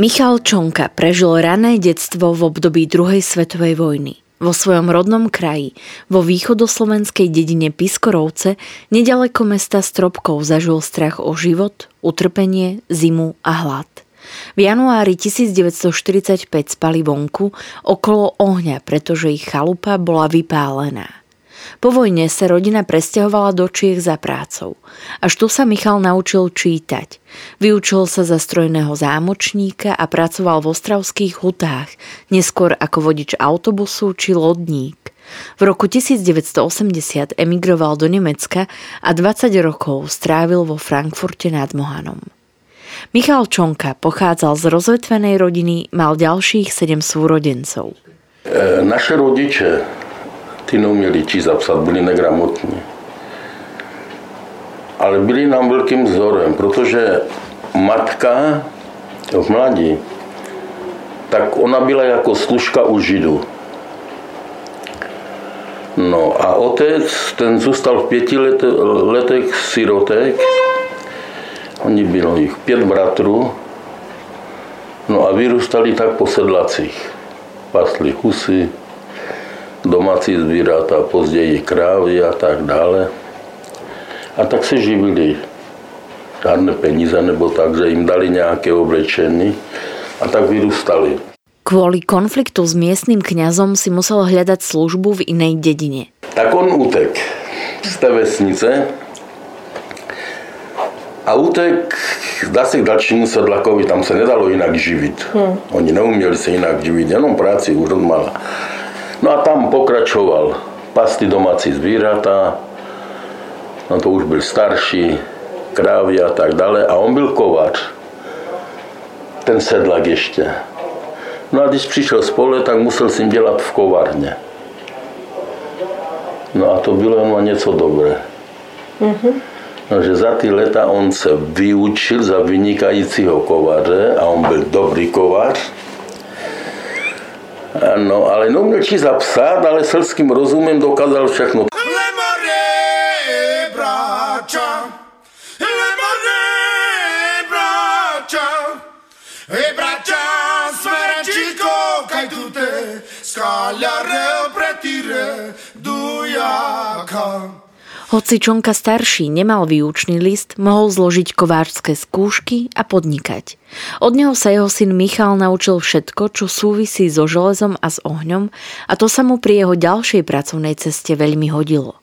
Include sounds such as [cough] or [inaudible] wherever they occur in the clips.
Michal Čonka prežil rané detstvo v období druhej svetovej vojny. Vo svojom rodnom kraji, vo východoslovenskej dedine Piskorovce, nedaleko mesta Stropkov zažil strach o život, utrpenie, zimu a hlad. V januári 1945 spali vonku okolo ohňa, pretože ich chalupa bola vypálená. Po vojne sa rodina presťahovala do Čiech za prácou. Až tu sa Michal naučil čítať. Vyučil sa za strojného zámočníka a pracoval v ostravských hutách, neskôr ako vodič autobusu či lodník. V roku 1980 emigroval do Nemecka a 20 rokov strávil vo Frankfurte nad Mohanom. Michal Čonka pochádzal z rozvetvenej rodiny, mal ďalších 7 súrodencov. E, naše rodiče ty neuměli číst a psat, byli negramotní. Ale byli nám velkým vzorem, protože matka v mladí, tak ona byla jako služka u Židů. No a otec, ten zůstal v pěti let, letech sirotek. Oni bylo jich pět bratrů. No a vyrůstali tak po sedlacích. Pasli husy, domácí zvířata, později krávy a tak dále. A tak se živili. Žádné peníze nebo tak, že jim dali nějaké oblečení a tak vyrůstali. Kvôli konfliktu s miestnym kňazom si musel hľadať službu v inej dedine. Tak on utek z té vesnice a utek zase k dalšímu sedlakovi, tam se nedalo jinak živit. Hmm. Oni neuměli se jinak živit, jenom práci už mala. No a tam pokračoval pasty domácí zvířata, no to už byl starší, krávy a tak dále. A on byl kovač, ten sedlak ještě. No a když přišel z pole, tak musel si dělat v kovárně. No a to bylo jen něco dobré. Mm-hmm. No, že za ty leta on se vyučil za vynikajícího kováře a on byl dobrý kovář. No, ale neuměl číst a psát, ale selským rozumem dokázal všechno. Scagliare pretire dujaka hoci Čonka starší nemal výučný list, mohol zložiť kováčské skúšky a podnikať. Od neho sa jeho syn Michal naučil všetko, čo súvisí so železom a s ohňom a to sa mu pri jeho ďalšej pracovnej ceste veľmi hodilo.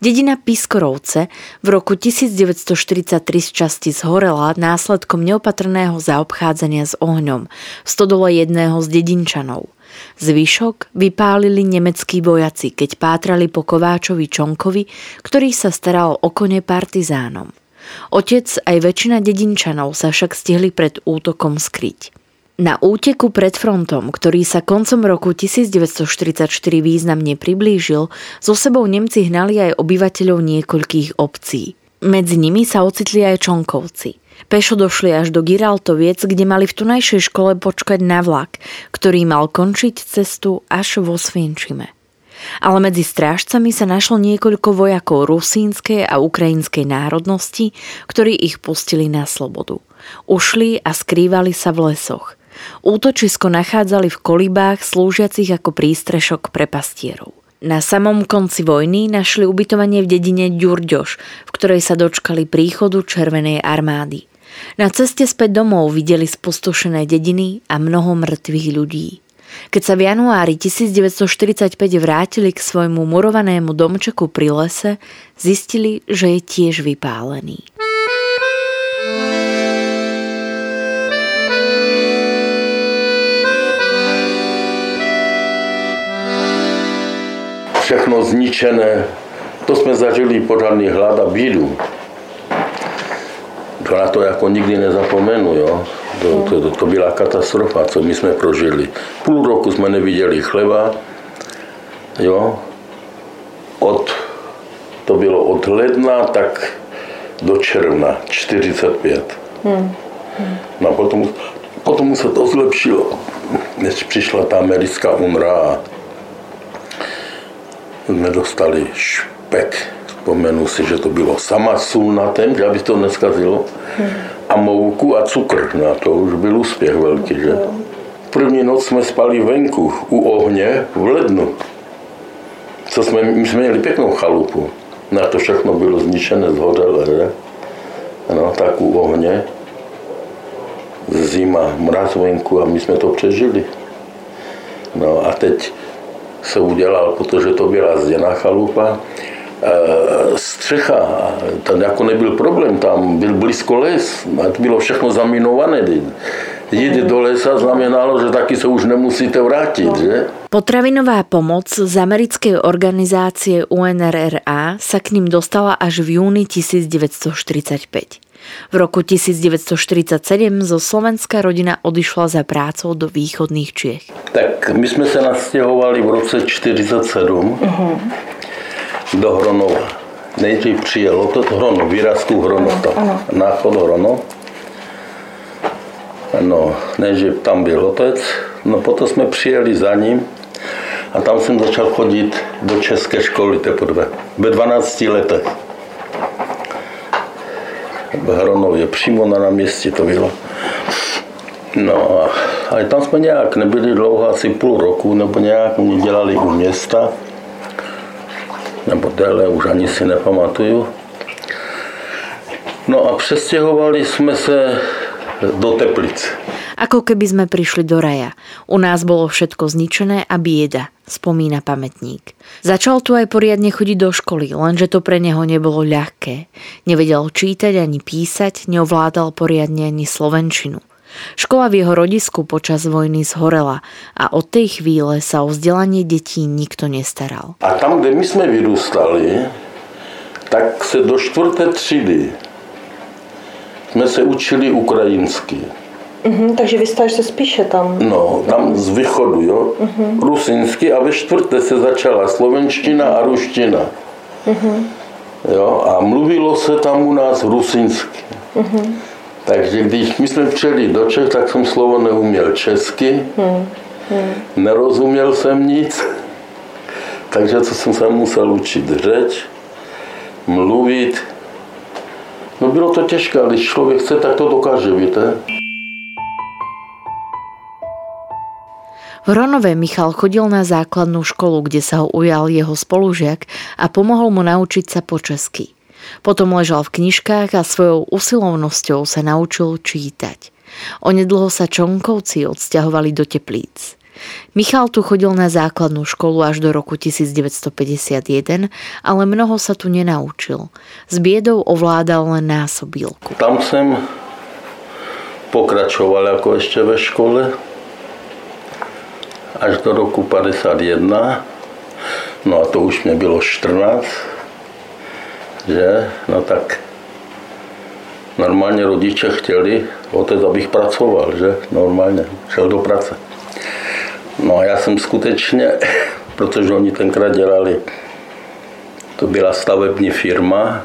Dedina Piskorovce v roku 1943 z časti zhorela následkom neopatrného zaobchádzania s ohňom v stodole jedného z dedinčanov. Zvyšok vypálili nemeckí vojaci, keď pátrali po Kováčovi Čonkovi, ktorý sa staral o kone partizánom. Otec aj väčšina dedinčanov sa však stihli pred útokom skryť. Na úteku pred frontom, ktorý sa koncom roku 1944 významne priblížil, so sebou Nemci hnali aj obyvateľov niekoľkých obcí. Medzi nimi sa ocitli aj Čonkovci – Pešo došli až do Giraltoviec, kde mali v tunajšej škole počkať na vlak, ktorý mal končiť cestu až vo Svienčime. Ale medzi strážcami sa našlo niekoľko vojakov rusínskej a ukrajinskej národnosti, ktorí ich pustili na slobodu. Ušli a skrývali sa v lesoch. Útočisko nachádzali v kolibách slúžiacich ako prístrešok pre pastierov. Na samom konci vojny našli ubytovanie v dedine Ďurďoš, v ktorej sa dočkali príchodu Červenej armády. Na ceste späť domov videli spustošené dediny a mnoho mŕtvych ľudí. Keď sa v januári 1945 vrátili k svojmu murovanému domčeku pri lese, zistili, že je tiež vypálený. Všechno zničené. To jsme zažili pořádný hlad a bídu. To na to jako nikdy nezapomenu, jo. To, to, to, to byla katastrofa, co my jsme prožili. Půl roku jsme neviděli chleba, jo. Od, to bylo od ledna tak do června 45. Hmm. No a potom, potom se to zlepšilo, než přišla ta americká UNRA a jsme dostali špek Vzpomenu si, že to bylo sama sůl na ten, aby to neskazilo, a mouku a cukr. Na to už byl úspěch velký, že? První noc jsme spali venku u ohně v lednu. Co jsme, my jsme měli pěknou chalupu. Na to všechno bylo zničené, zhořelé, že? No, tak u ohně. Zima, mraz venku a my jsme to přežili. No a teď se udělal, protože to byla zděná chalupa, Eh, střecha, to jako nebyl problém, tam byl blízko les, bylo všechno zaminované. Jít do lesa znamenalo, že taky se už nemusíte vrátit, že? Potravinová pomoc z americkej organizácie UNRRA sa k ním dostala až v júni 1945. V roku 1947 zo Slovenska rodina odišla za prácou do východných Čiech. Tak my sme sa nastěhovali v roce 1947. Uh-huh do Hronova. Nejdřív přijel to Hronov, výrazku Hronov, tam, náchod Hronov. No, nejdřív tam byl otec, no potom jsme přijeli za ním a tam jsem začal chodit do české školy teprve, ve 12 letech. V Hronově, přímo na náměstí to bylo. No a, a tam jsme nějak nebyli dlouho, asi půl roku, nebo nějak mě dělali u města nebo déle, už ani si nepamatuju. No a přestěhovali jsme se do Teplic. Ako keby sme prišli do raja. U nás bolo všetko zničené a bieda, spomína pamätník. Začal tu aj poriadne chodiť do školy, lenže to pre neho nebolo ľahké. Nevedel čítať ani písať, neovládal poriadne ani slovenčinu. Škola v jeho rodisku počas vojny zhorela a od tej chvíle sa o vzdelanie detí nikto nestaral. A tam, kde my sme vyrústali, tak se do čtvrté třídy jsme se učili ukrajinsky. Mm-hmm, takže vy jste se spíše tam. No, tam z východu, jo. Mm-hmm. Rusinsky a ve čtvrté se začala slovenština a ruština. Mm-hmm. Jo, a mluvilo se tam u nás rusinsky. Mm-hmm. Takže když my jsme přijeli do Čech, tak jsem slovo neuměl česky, hmm. Hmm. nerozuměl jsem nic, takže co jsem se musel učit řeč, mluvit. No bylo to těžké, ale když člověk chce, tak to dokáže, víte. V Hronove Michal chodil na základnú školu, kde sa ho ujal jeho spolužiak a pomohol mu naučiť sa po česky. Potom ležal v knižkách a svojou usilovnosťou sa naučil čítať. Onedlho sa Čonkovci odsťahovali do Teplíc. Michal tu chodil na základnú školu až do roku 1951, ale mnoho sa tu nenaučil. S biedou ovládal len násobilku. Tam som pokračoval ako ešte ve škole až do roku 51. No a to už mne bylo 14 že? No tak normálně rodiče chtěli otec, abych pracoval, že? Normálně, šel do práce. No a já jsem skutečně, [laughs] protože oni tenkrát dělali, to byla stavební firma,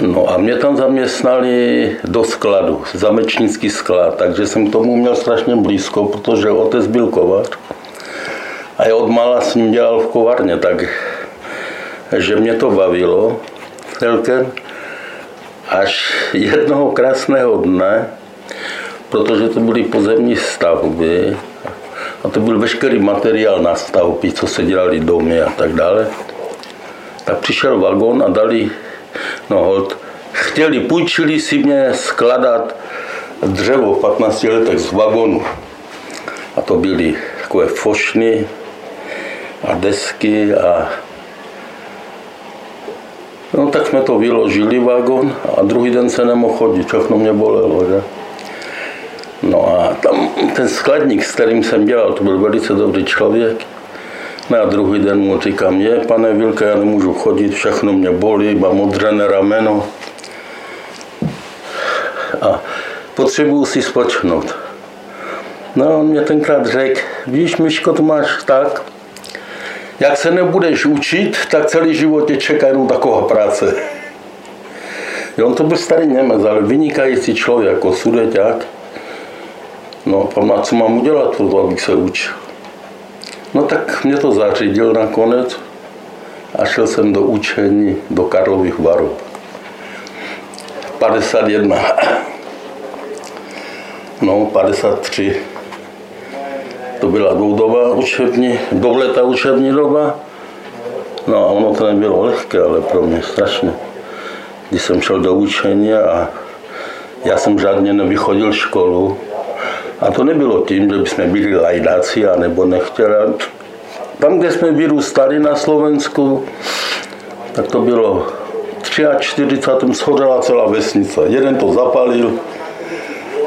No a mě tam zaměstnali do skladu, zamečnický sklad, takže jsem tomu měl strašně blízko, protože otec byl kovař. A od mala s ním dělal v kovárně, tak že mě to bavilo celkem až jednoho krásného dne, protože to byly pozemní stavby a to byl veškerý materiál na stavby, co se dělali domy a tak dále, tak přišel vagón a dali, no hold, chtěli, půjčili si mě skladat dřevo v 15 letech z vagonu. A to byly takové fošny a desky a No tak jsme to vyložili vagón a druhý den se nemohl chodit, všechno mě bolelo, že? No a tam ten skladník, s kterým jsem dělal, to byl velice dobrý člověk. No a druhý den mu říkám, je, pane Vilke, já nemůžu chodit, všechno mě bolí, mám modřené rameno. A potřebuju si spočnout. No on mě tenkrát řekl, víš, Miško, to máš tak, jak se nebudeš učit, tak celý život tě čeká jenom taková práce. On to byl starý Němec, ale vynikající člověk, jako sudeťák. No, a co mám udělat to, abych se učil. No tak mě to zařídil nakonec a šel jsem do učení do Karlových varů. 51. No, 53. To byla dvoudobá učební, dvouletá učební doba. No a ono to nebylo lehké, ale pro mě strašně. Když jsem šel do učení a já jsem žádně nevychodil školu, a to nebylo tím, že bychom byli lajdáci, anebo nechtěli. Tam, kde jsme vyrůstali na Slovensku, tak to bylo 43. shořela celá vesnice. Jeden to zapalil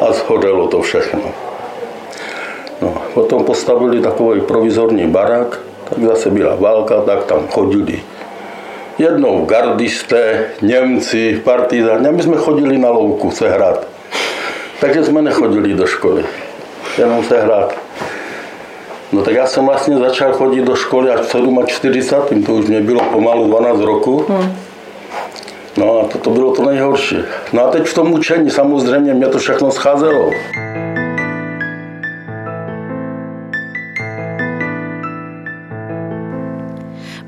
a shořelo to všechno. No, potom postavili takový provizorní barák, tak zase byla válka, tak tam chodili jednou gardisté, Němci, partizáni a my jsme chodili na louku se hrát. Takže jsme nechodili do školy, jenom se hrát. No tak já jsem vlastně začal chodit do školy až v 47. To už mě bylo pomalu 12 roku. Hmm. No a to, to bylo to nejhorší. No a teď v tom učení samozřejmě mě to všechno scházelo.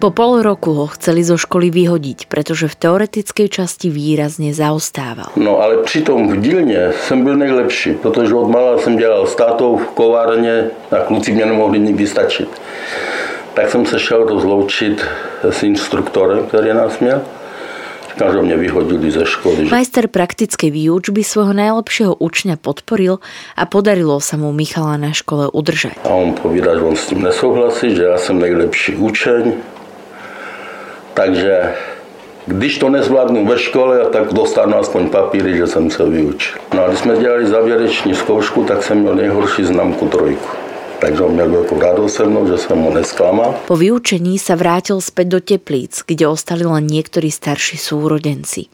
Po pol roku ho chceli zo školy vyhodiť, pretože v teoretickej časti výrazne zaostával. No ale přitom v dílně jsem byl nejlepší, protože od mala jsem dělal státou v kovárně a kluci mě nemohli nikdy stačit. Tak jsem se šel rozloučit s instruktorem, který nás měl. Říkal, že mě vyhodili ze školy. Majster praktickej výučby svojho najlepšieho učňa podporil a podarilo sa mu Michala na škole udržať. A on povídal, že on s tím nesouhlasí, že já jsem nejlepší učeň, takže když to nezvládnu ve škole, tak dostanu aspoň papíry, že jsem se vyučil. No a když jsme dělali závěreční zkoušku, tak jsem měl nejhorší známku trojku. Takže on měl veľkú radosť se mnou, že som ho nesklamal. Po vyučení sa vrátil späť do Teplíc, kde ostali len niektorí starší súrodenci.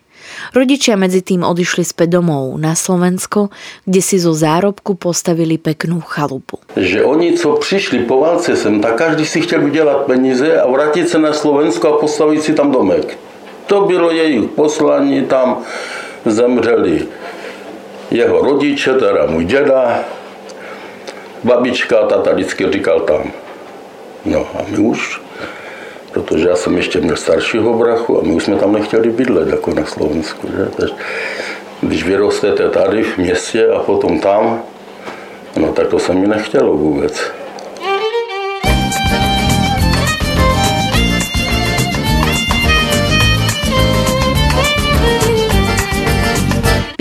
Rodičia medzi tým odišli späť domov na Slovensko, kde si zo zárobku postavili peknú chalupu. Že oni, co přišli po válce sem, tak každý si chtěl vydělat peníze a vrátit se na Slovensko a postavit si tam domek. To bylo jejich poslaní, tam zemřeli jeho rodiče, teda můj děda, babička, tata vždycky říkal tam. No a my už protože já jsem ještě měl staršího brachu a my už jsme tam nechtěli bydlet jako na Slovensku. Že? Takže když vyrostete tady v městě a potom tam, no tak to se mi nechtělo vůbec.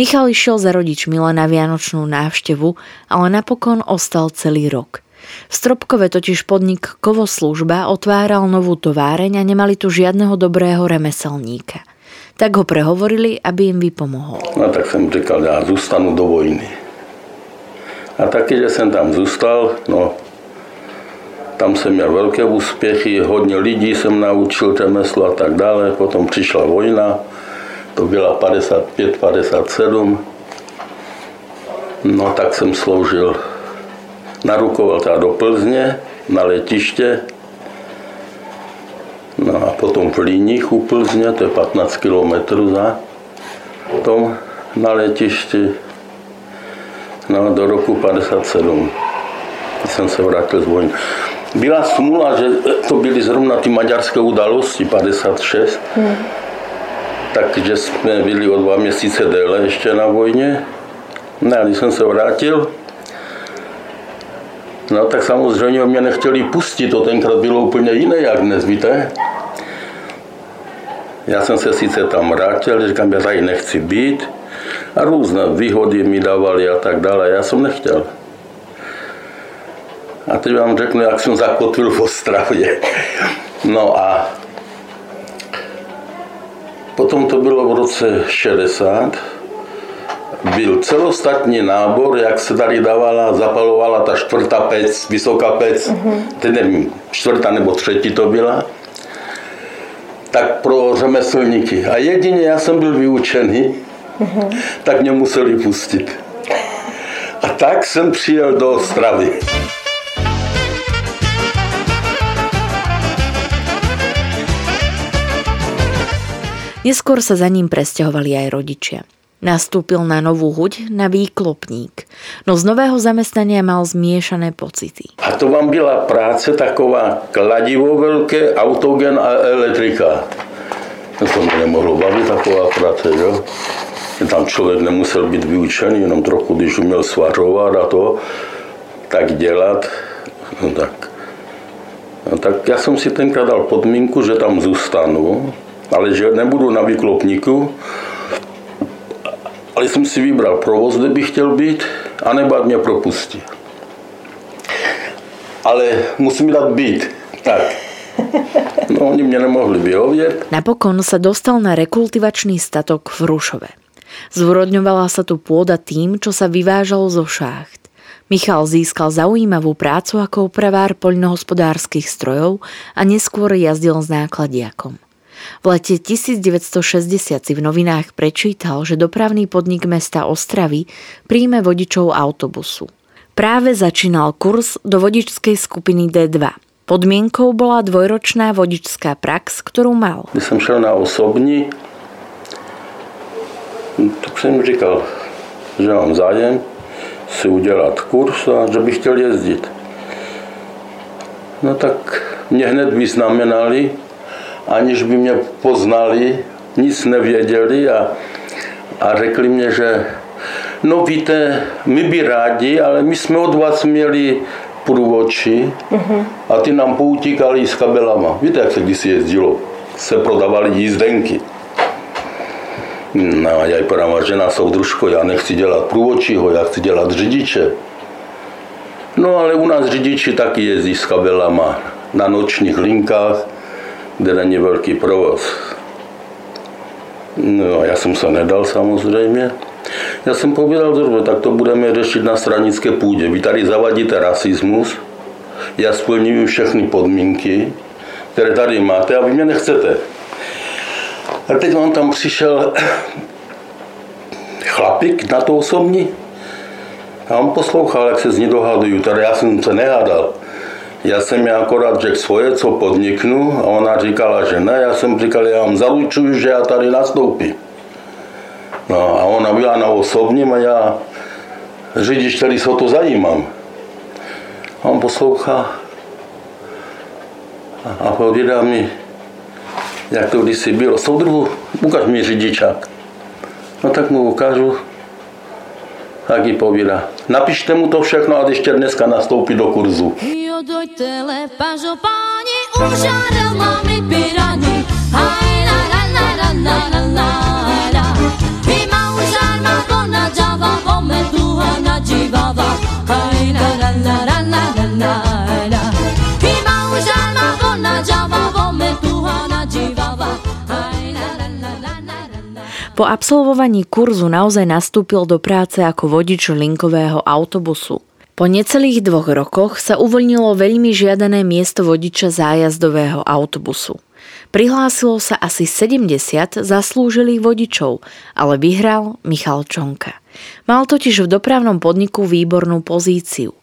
Michal išiel za rodičmi len na vianočnú návštevu, ale napokon ostal celý rok – v Stropkove totiž podnik Kovoslužba otváral novú továreň a nemali tu žiadneho dobrého remeselníka. Tak ho prehovorili, aby im vypomohol. No tak som říkal, ja zůstanu do vojny. A tak, že jsem tam zůstal, no, tam jsem měl velké úspěchy, hodně lidí jsem naučil řemeslo a tak dále. Potom přišla vojna, to byla 55-57. No tak jsem sloužil narukoval teda do Plzně na letiště, no a potom v Líních u Plzně, to je 15 km za tom na letišti, no do roku 57, jsem se vrátil z vojny. Byla smula, že to byly zrovna ty maďarské udalosti, 56, hmm. takže jsme byli o dva měsíce déle ještě na vojně. No a když jsem se vrátil, No tak samozřejmě mě nechtěli pustit, to tenkrát bylo úplně jiné jak dnes, víte? Já jsem se sice tam vrátil, říkám, já tady nechci být. A různé výhody mi dávali a tak dále. Já jsem nechtěl. A teď vám řeknu, jak jsem zakotvil v Ostravě. No a potom to bylo v roce 60. Byl celostatní nábor, jak se tady dávala, zapalovala ta čtvrtá pec, vysoká pec, mm-hmm. nevím, čtvrtá nebo třetí to byla tak pro řemeslníky. A jedině já jsem byl vyučený, mm-hmm. tak mě museli pustit. A tak jsem přijel do Ostravy. Neskôr sa za ním presťahovali aj rodičia. Nastúpil na novú huď na výklopník, no z nového zamestnania mal zmiešané pocity. A to vám byla práce taková kladivo veľké, autogen a elektrika. No to mě nemohlo bavit taková práce, jo. Tam člověk nemusel být vyučený, jenom trochu, když uměl svařovat a to, tak dělat. No tak. No tak já jsem si tenkrát dal podmínku, že tam zůstanu, ale že nebudu na výklopníku, ale jsem si vybral provoz, kde bych chtěl být, anebo ať mě propustí. Ale musím dát být. Tak. [laughs] No oni mne nemohli vyhovieť. Napokon sa dostal na rekultivačný statok v Rušove. Zúrodňovala sa tu pôda tým, čo sa vyvážalo zo šácht. Michal získal zaujímavú prácu ako opravár poľnohospodárskych strojov a neskôr jazdil s nákladiakom. V lete 1960 si v novinách prečítal, že dopravný podnik mesta Ostravy príjme vodičov autobusu. Práve začínal kurz do vodičskej skupiny D2. Podmienkou bola dvojročná vodičská prax, ktorú mal. Když jsem šel na osobní, tak jsem říkal, že mám zájem si udělat kurz a že bych chtěl jezdit. No tak mě hned vyznamenali, aniž by mě poznali, nic nevěděli a, a řekli mě, že no víte, my by rádi, ale my jsme od vás měli uh-huh. a ty nám poutíkali s kabelama. Víte, jak se kdysi jezdilo? Se prodávaly jízdenky. No a já jí žena soudružko, já nechci dělat průvodčího, já chci dělat řidiče. No ale u nás řidiči taky jezdí s kabelama na nočních linkách, kde není velký provoz. No a já jsem se nedal samozřejmě. Já jsem povídal, že tak to budeme řešit na stranické půdě. Vy tady zavadíte rasismus, já splňuji všechny podmínky, které tady máte a vy mě nechcete. A teď on tam přišel [coughs] chlapík na to osobní a on poslouchal, jak se z ní dohadují. Tady já jsem se nehádal. Já jsem jí akorát řekl svoje, co podniknu a ona říkala, že ne. Já jsem říkal, já vám zaručuju, že já tady nastoupím. No a ona byla na osobním a já řidič, který se o to. A on poslouchá a povídá mi, jak to kdysi bylo. Soudruhu, ukáž mi řidičák. No tak mu ukážu, tak jí povídá. Napište mu to všechno a ještě dneska nastoupí do kurzu. Na, na, na, na, Po absolvovaní kurzu naozaj nastúpil do práce ako vodič linkového autobusu. Po necelých dvoch rokoch sa uvoľnilo veľmi žiadané miesto vodiča zájazdového autobusu. Prihlásilo sa asi 70 zaslúžilých vodičov, ale vyhral Michal Čonka. Mal totiž v dopravnom podniku výbornú pozíciu.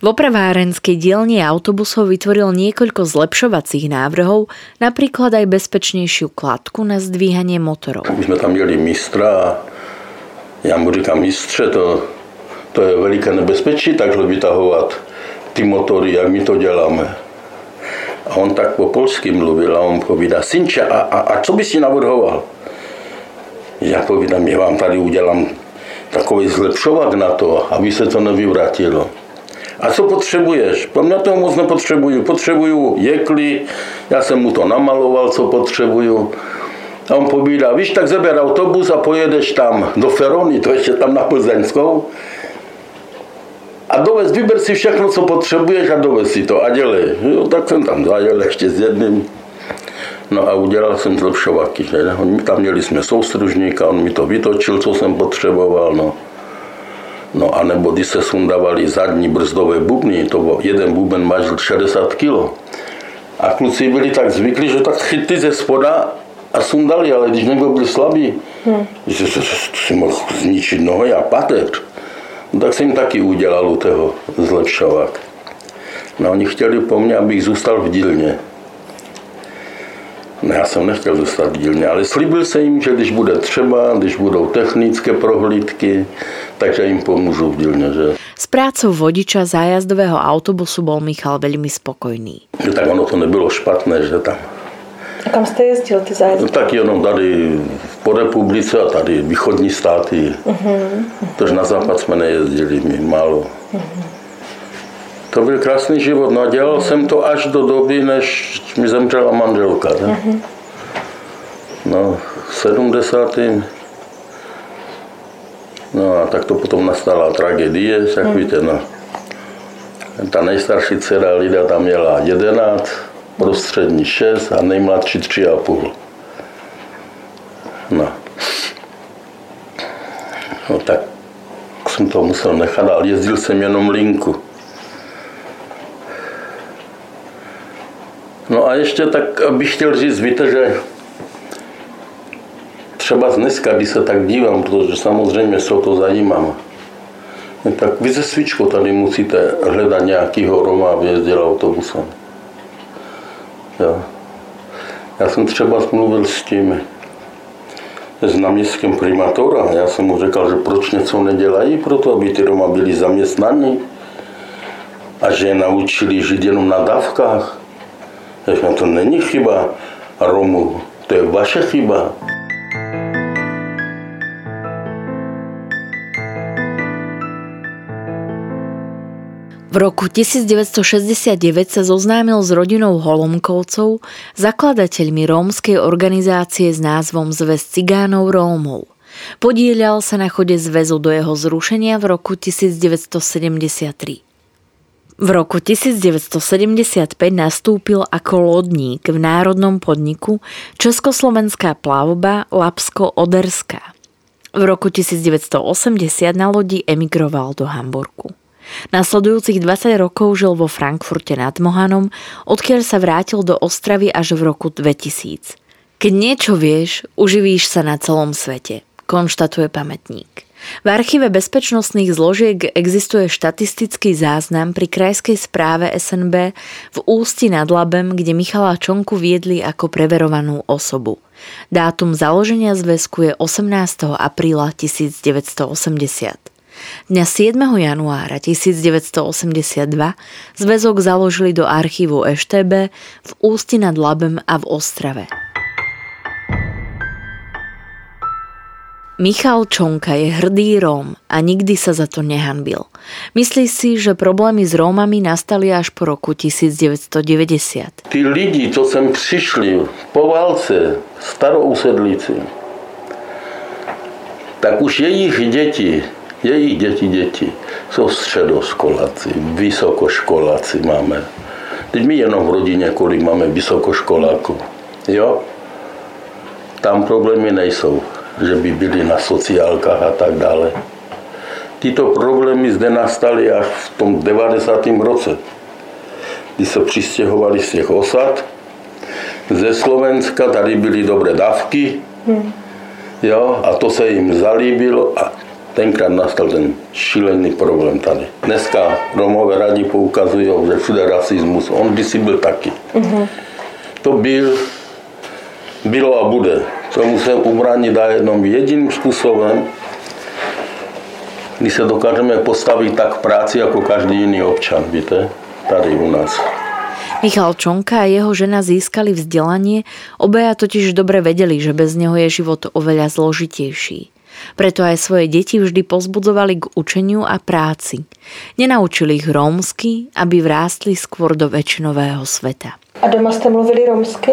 V opravárenskej dielni autobusov vytvoril niekoľko zlepšovacích návrhov, napríklad aj bezpečnejšiu kladku na zdvíhanie motorov. My sme tam měli mistra a ja mu říkám, mistře, to, to je veliké nebezpečí takhle vytahovat ty motory, jak my to děláme. A on tak po polsky mluvil a on povídá, synče, a, a, a co by si navrhoval? Já povídám, já vám tady udělám takový zlepšovák na to, aby se to nevyvratilo. A co? Na toho moc nepotřebuju. Potřebuju jekly, já jsem mu to namaloval, co potřebuju. A on povídá, víš, tak zeber autobus a pojedeš tam do Ferony, to ještě tam na Plzeňskou. A dovez, vyber si všechno, co potřebuješ a dovez si to a dělej. Jo, tak jsem tam zajel ještě s jedným. No a udělal jsem zlepšovaky. Že? Tam měli jsme soustružníka, on mi to vytočil, co jsem potřeboval. No. No a nebo když se sundávali zadní brzdové bubny, to byl jeden buben vážil 60 kg. A kluci byli tak zvyklí, že tak chytli ze spoda a sundali, ale když někdo byl slabý, hmm. že se, si mohl zničit nohy a pateř, no, tak jsem jim taky udělal u toho zlepšovák. No oni chtěli po mně, abych zůstal v dílně. No, já jsem nechtěl zůstat v dílně, ale slíbil jsem jim, že když bude třeba, když budou technické prohlídky, takže jim pomůžu v dílně. Že? S prácou vodiča zájazdového autobusu bol Michal veľmi spokojný. Tak ono to nebylo špatné, že tam a kam jste jezdil ty zájezdy? No, tak jenom tady po republice a tady východní státy. Uh-huh. Tož na západ jsme nejezdili, my málo. Uh-huh. To byl krásný život. No a dělal jsem to až do doby, než mi zemřela manželka. Ne? Uh-huh. No, v 70. No a tak to potom nastala tragédie, jak uh-huh. víte, no. Ta nejstarší dcera Lida tam měla 11, prostřední 6 a nejmladší 3,5. No. no tak jsem to musel nechat, ale jezdil jsem jenom linku. No a ještě tak bych chtěl říct, víte, že třeba dneska, když se tak dívám, protože samozřejmě se o to zajímám, tak vy ze svíčkou tady musíte hledat nějakýho Roma a vyjezdit autobusem. Jo. Já jsem třeba mluvil s tím, s náměstkem primátora. Já jsem mu řekl, že proč něco nedělají pro to, aby ty Roma byli zaměstnaní a že je naučili žít jenom na dávkách. Já to není chyba Romů, to je vaše chyba. V roku 1969 sa zoznámil s rodinou Holomkovcov, zakladateľmi rómskej organizácie s názvom Zväz cigánov Rómov. Podielal sa na chode zväzu do jeho zrušenia v roku 1973. V roku 1975 nastúpil ako lodník v národnom podniku Československá plavba Lapsko-Oderská. V roku 1980 na lodi emigroval do Hamburgu. Nasledujúcich 20 rokov žil vo Frankfurte nad Mohanom, odkiaľ sa vrátil do Ostravy až v roku 2000. Keď niečo vieš, uživíš sa na celom svete, konštatuje pamätník. V archíve bezpečnostných zložiek existuje štatistický záznam pri krajskej správe SNB v Ústi nad Labem, kde Michala Čonku viedli ako preverovanú osobu. Dátum založenia zväzku je 18. apríla 1980. Dňa 7. januára 1982 zväzok založili do archívu EŠTB v Ústi nad Labem a v Ostrave. Michal Čonka je hrdý Róm a nikdy sa za to nehanbil. Myslí si, že problémy s Rómami nastali až po roku 1990. Tí lidi, čo sem prišli po válce, starousedlíci, tak už jejich deti jejich děti, děti jsou středoškoláci, vysokoškoláci máme. Teď my jenom v rodině, kolik máme vysokoškoláků. Jo? Tam problémy nejsou, že by byli na sociálkách a tak dále. Tyto problémy zde nastaly až v tom 90. roce, kdy se přistěhovali z těch osad. Ze Slovenska tady byly dobré dávky, hmm. jo, a to se jim zalíbilo a tenkrát nastal ten šílený problém tady. Dneska Romové rádi poukazují, že všude rasismus. On by si byl taky. Uh-huh. To byl, bylo a bude. To musím ubránit a jednom jediným způsobem, kdy se dokážeme postavit tak v práci jako každý jiný občan, víte, tady u nás. Michal Čonka a jeho žena získali vzdelanie, obaja totiž dobre vedeli, že bez neho je život oveľa zložitejší. Preto aj svoje deti vždy pozbudzovali k učeniu a práci. Nenaučili ich rómsky, aby vrástli skôr do väčšinového sveta. A doma ste mluvili rómsky?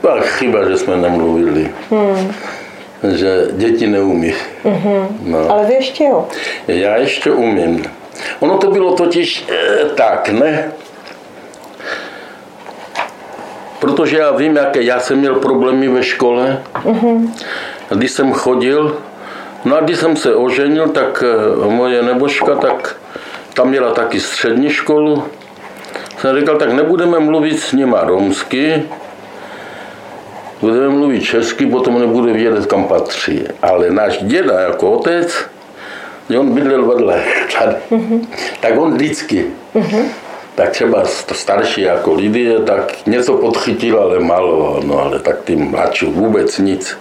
Byla chyba, že jsme nemluvili. Hmm. Že děti neumí. Mm-hmm. No. Ale vy ještě jo? Já ještě umím. Ono to bylo totiž e, tak, ne? Protože já vím, jaké já jsem měl problémy ve škole. Mm-hmm. Když jsem chodil, no a když jsem se oženil, tak e, moje nebožka, tak tam měla taky střední školu. Jsem říkal, tak nebudeme mluvit s nima romsky, budeme mluvit česky, potom nebude vědět, kam patří. Ale náš děda jako otec, on bydlel vedle tady, tak on vždycky, tak třeba starší jako Lidie, tak něco podchytil, ale málo, no ale tak ty mladší vůbec nic.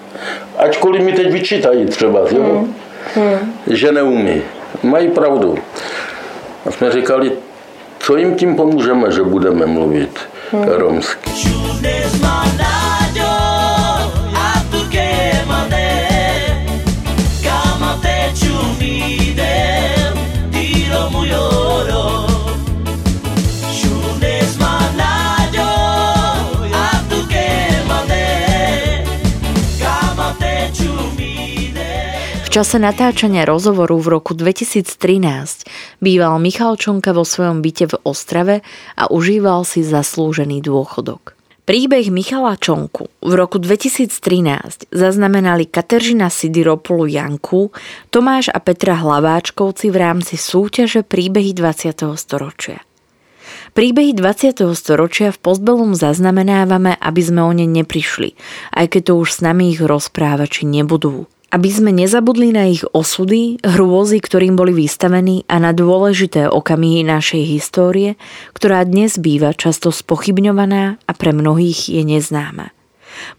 Ačkoliv mi teď vyčítají třeba, jo? Že neumí. Mají pravdu. A jsme říkali, co jim tím pomůžeme, že budeme mluvit romsky. Čase natáčania rozhovoru v roku 2013 býval Michal Čonka vo svojom byte v Ostrave a užíval si zaslúžený dôchodok. Príbeh Michala Čonku v roku 2013 zaznamenali Kateržina Sidiropulu Janku, Tomáš a Petra Hlaváčkovci v rámci súťaže Príbehy 20. storočia. Príbehy 20. storočia v Postbelum zaznamenávame, aby sme o ne neprišli, aj keď to už s nami ich rozprávači nebudú aby sme nezabudli na ich osudy, hrôzy, ktorým boli vystavení a na dôležité okamihy našej histórie, ktorá dnes býva často spochybňovaná a pre mnohých je neznáma.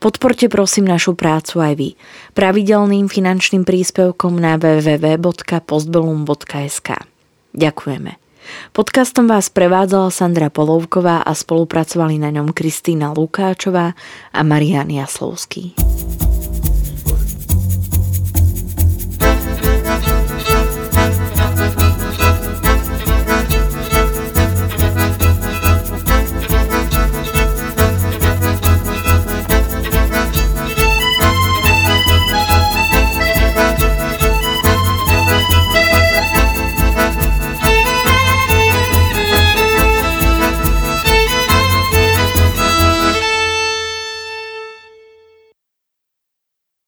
Podporte prosím našu prácu aj vy pravidelným finančným príspevkom na www.postbellum.sk. Ďakujeme. Podcastom vás prevádzala Sandra Polovková a spolupracovali na ňom Kristýna Lukáčová a Marian Jaslovský.